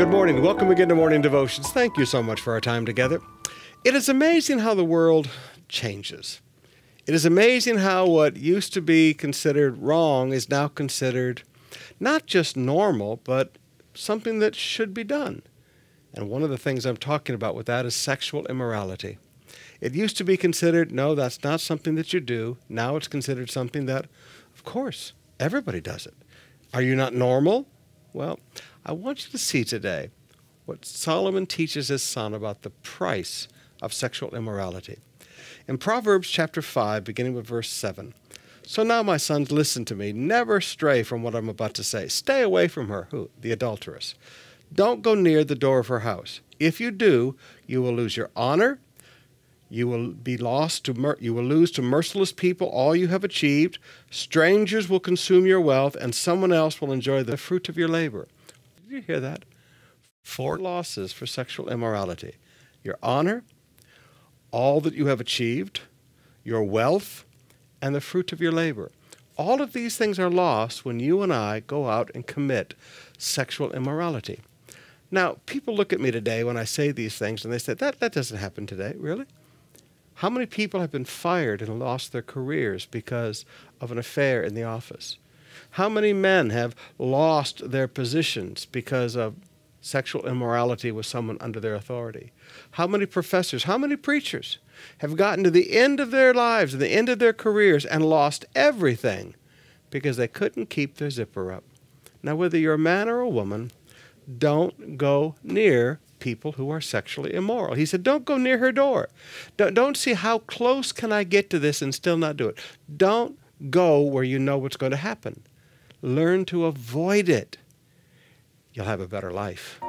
Good morning. Welcome again to Morning Devotions. Thank you so much for our time together. It is amazing how the world changes. It is amazing how what used to be considered wrong is now considered not just normal, but something that should be done. And one of the things I'm talking about with that is sexual immorality. It used to be considered, no, that's not something that you do. Now it's considered something that, of course, everybody does it. Are you not normal? Well, I want you to see today what Solomon teaches his son about the price of sexual immorality. In Proverbs chapter 5, beginning with verse 7. So now, my sons, listen to me. Never stray from what I'm about to say. Stay away from her, who? The adulteress. Don't go near the door of her house. If you do, you will lose your honor. You will be lost to you will lose to merciless people all you have achieved. Strangers will consume your wealth, and someone else will enjoy the fruit of your labor. Did you hear that? Four losses for sexual immorality: your honor, all that you have achieved, your wealth, and the fruit of your labor. All of these things are lost when you and I go out and commit sexual immorality. Now, people look at me today when I say these things and they say, that, that doesn't happen today, really? How many people have been fired and lost their careers because of an affair in the office? How many men have lost their positions because of sexual immorality with someone under their authority? How many professors, how many preachers have gotten to the end of their lives, the end of their careers, and lost everything because they couldn't keep their zipper up? Now, whether you're a man or a woman, don't go near people who are sexually immoral. He said, Don't go near her door. Don't, don't see how close can I get to this and still not do it. Don't go where you know what's going to happen. Learn to avoid it. You'll have a better life.